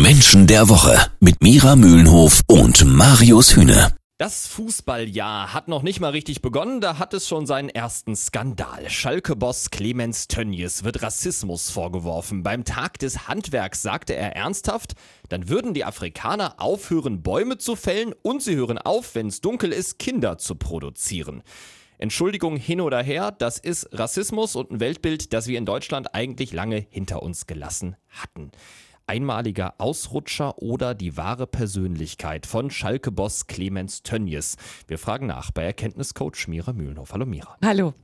Menschen der Woche mit Mira Mühlenhof und Marius Hühne. Das Fußballjahr hat noch nicht mal richtig begonnen, da hat es schon seinen ersten Skandal. Schalke-Boss Clemens Tönnies wird Rassismus vorgeworfen. Beim Tag des Handwerks sagte er ernsthaft, dann würden die Afrikaner aufhören, Bäume zu fällen und sie hören auf, wenn es dunkel ist, Kinder zu produzieren. Entschuldigung hin oder her, das ist Rassismus und ein Weltbild, das wir in Deutschland eigentlich lange hinter uns gelassen hatten einmaliger Ausrutscher oder die wahre Persönlichkeit von Schalke-Boss Clemens Tönnies? Wir fragen nach bei Erkenntniscoach Mira Mühlenhoff. Hallo Mira. Hallo.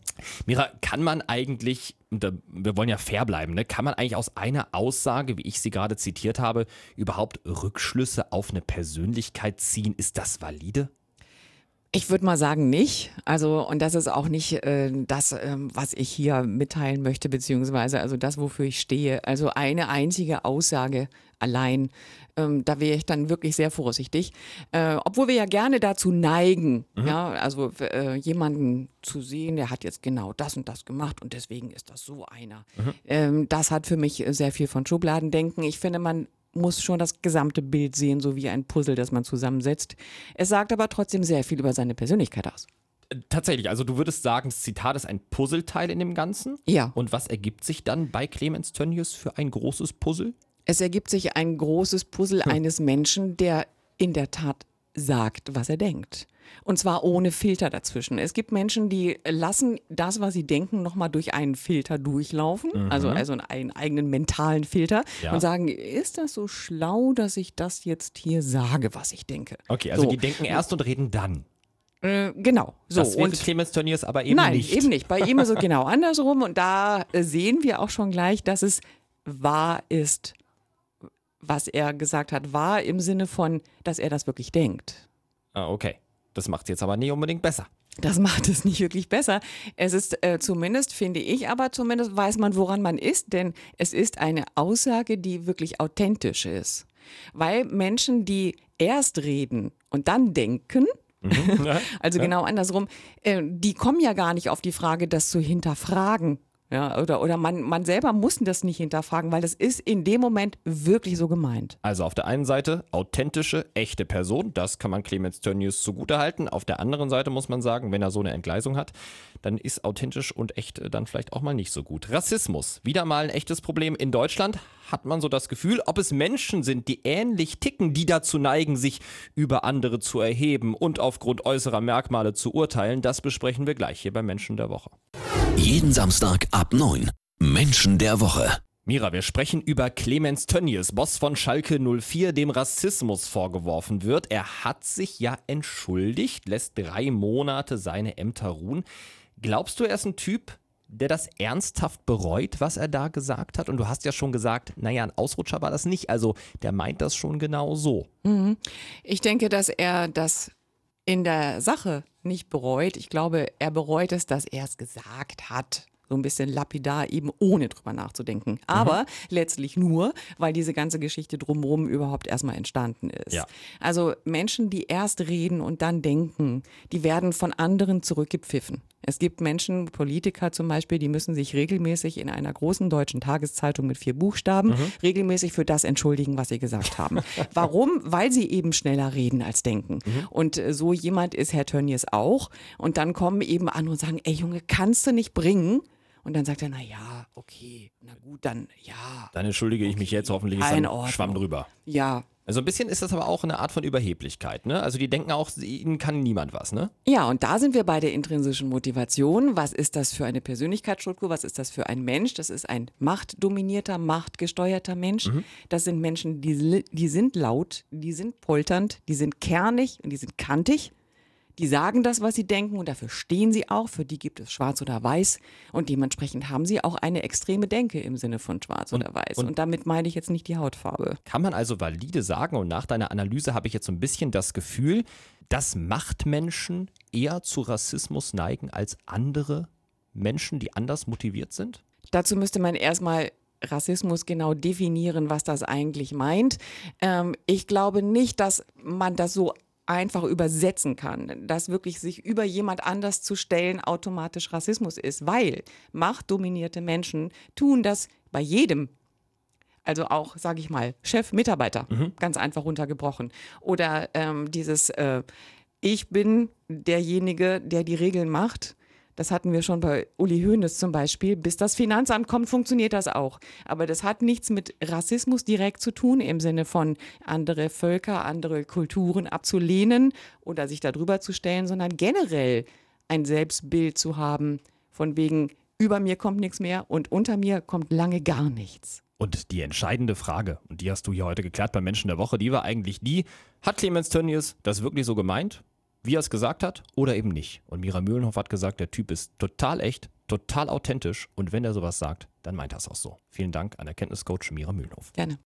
Mira, kann man eigentlich, wir wollen ja fair bleiben, ne? kann man eigentlich aus einer Aussage, wie ich sie gerade zitiert habe, überhaupt Rückschlüsse auf eine Persönlichkeit ziehen? Ist das valide? Ich würde mal sagen nicht. Also, und das ist auch nicht äh, das, äh, was ich hier mitteilen möchte, beziehungsweise also das, wofür ich stehe. Also eine einzige Aussage allein, ähm, da wäre ich dann wirklich sehr vorsichtig. Äh, obwohl wir ja gerne dazu neigen, mhm. ja, also äh, jemanden zu sehen, der hat jetzt genau das und das gemacht und deswegen ist das so einer. Mhm. Ähm, das hat für mich sehr viel von Schubladendenken. Ich finde, man muss schon das gesamte Bild sehen, so wie ein Puzzle, das man zusammensetzt. Es sagt aber trotzdem sehr viel über seine Persönlichkeit aus. Tatsächlich, also du würdest sagen, das Zitat ist ein Puzzleteil in dem Ganzen? Ja. Und was ergibt sich dann bei Clemens Tönnies für ein großes Puzzle? Es ergibt sich ein großes Puzzle hm. eines Menschen, der in der Tat sagt, was er denkt. Und zwar ohne Filter dazwischen. Es gibt Menschen, die lassen das, was sie denken, nochmal durch einen Filter durchlaufen, mhm. also, also einen eigenen mentalen Filter ja. und sagen, ist das so schlau, dass ich das jetzt hier sage, was ich denke? Okay, also so. die denken erst und reden dann. Äh, genau. So. Das und Clemens Turniers aber eben nein, nicht. Nein, eben nicht. Bei ihm ist es genau andersrum und da sehen wir auch schon gleich, dass es wahr ist, was er gesagt hat, wahr im Sinne von, dass er das wirklich denkt. Ah, okay. Das macht es jetzt aber nicht unbedingt besser. Das macht es nicht wirklich besser. Es ist äh, zumindest, finde ich, aber zumindest weiß man, woran man ist, denn es ist eine Aussage, die wirklich authentisch ist. Weil Menschen, die erst reden und dann denken, mhm. also ja. genau andersrum, äh, die kommen ja gar nicht auf die Frage, das zu hinterfragen. Ja, oder, oder man, man selber muss das nicht hinterfragen, weil das ist in dem Moment wirklich so gemeint. Also auf der einen Seite authentische, echte Person, das kann man Clemens Tönnies zugutehalten. Auf der anderen Seite muss man sagen, wenn er so eine Entgleisung hat, dann ist authentisch und echt dann vielleicht auch mal nicht so gut. Rassismus, wieder mal ein echtes Problem in Deutschland. Hat man so das Gefühl, ob es Menschen sind, die ähnlich ticken, die dazu neigen, sich über andere zu erheben und aufgrund äußerer Merkmale zu urteilen, das besprechen wir gleich hier bei Menschen der Woche. Jeden Samstag ab 9. Menschen der Woche. Mira, wir sprechen über Clemens Tönnies, Boss von Schalke 04, dem Rassismus vorgeworfen wird. Er hat sich ja entschuldigt, lässt drei Monate seine Ämter ruhen. Glaubst du, er ist ein Typ, der das ernsthaft bereut, was er da gesagt hat? Und du hast ja schon gesagt, naja, ein Ausrutscher war das nicht. Also der meint das schon genau so. Mhm. Ich denke, dass er das in der Sache nicht bereut. Ich glaube, er bereut es, dass er es gesagt hat so ein bisschen lapidar, eben ohne drüber nachzudenken. Aber mhm. letztlich nur, weil diese ganze Geschichte drumherum überhaupt erstmal entstanden ist. Ja. Also Menschen, die erst reden und dann denken, die werden von anderen zurückgepfiffen. Es gibt Menschen, Politiker zum Beispiel, die müssen sich regelmäßig in einer großen deutschen Tageszeitung mit vier Buchstaben mhm. regelmäßig für das entschuldigen, was sie gesagt haben. Warum? Weil sie eben schneller reden als denken. Mhm. Und äh, so jemand ist Herr Tönnies auch. Und dann kommen eben an und sagen, ey Junge, kannst du nicht bringen? Und dann sagt er, na ja, okay, na gut, dann ja. Dann entschuldige ich mich jetzt, hoffentlich ist ein Schwamm drüber. Ja. Also ein bisschen ist das aber auch eine Art von Überheblichkeit, ne? Also die denken auch, ihnen kann niemand was, ne? Ja, und da sind wir bei der intrinsischen Motivation. Was ist das für eine Persönlichkeitsstruktur? Was ist das für ein Mensch? Das ist ein machtdominierter, machtgesteuerter Mensch. Mhm. Das sind Menschen, die, die sind laut, die sind polternd, die sind kernig und die sind kantig. Die sagen das, was sie denken und dafür stehen sie auch. Für die gibt es schwarz oder weiß und dementsprechend haben sie auch eine extreme Denke im Sinne von schwarz und, oder weiß. Und, und, damit meine ich jetzt nicht die Hautfarbe. Kann man also valide sagen und nach deiner Analyse habe ich jetzt so ein bisschen das Gefühl, dass Machtmenschen eher zu Rassismus neigen als andere Menschen, die anders motiviert sind? Dazu müsste man erstmal Rassismus genau definieren, was das eigentlich meint. Ähm, ich glaube nicht, dass man das so einfach übersetzen kann, dass wirklich sich über jemand anders zu stellen automatisch Rassismus ist, weil machtdominierte Menschen tun das bei jedem Also auch, sage ich mal, Chef, Mitarbeiter, ganz einfach runtergebrochen. Oder ähm, dieses, äh, ich bin derjenige, der die Regeln macht. Das hatten wir schon bei Uli Hoeneß zum Beispiel. Bis das Finanzamt kommt, funktioniert das auch. Aber das hat nichts mit Rassismus direkt zu tun, im Sinne von andere Völker, andere Kulturen abzulehnen oder sich darüber zu stellen, sondern generell ein Selbstbild zu haben, von wegen, über mir kommt nichts mehr und unter mir kommt lange gar nichts. Und die entscheidende Frage, und die hast du hier heute geklärt beim Menschen der Woche, die war eigentlich die, hat Clemens Tönnies das wirklich so gemeint, wie er es gesagt hat, oder eben nicht? Und Mira Mühlenhoff hat gesagt, der Typ ist total echt, total authentisch und wenn er sowas sagt, dann meint er es auch so. Vielen Dank an Erkenntniscoach Mira Mühlenhoff. Gerne.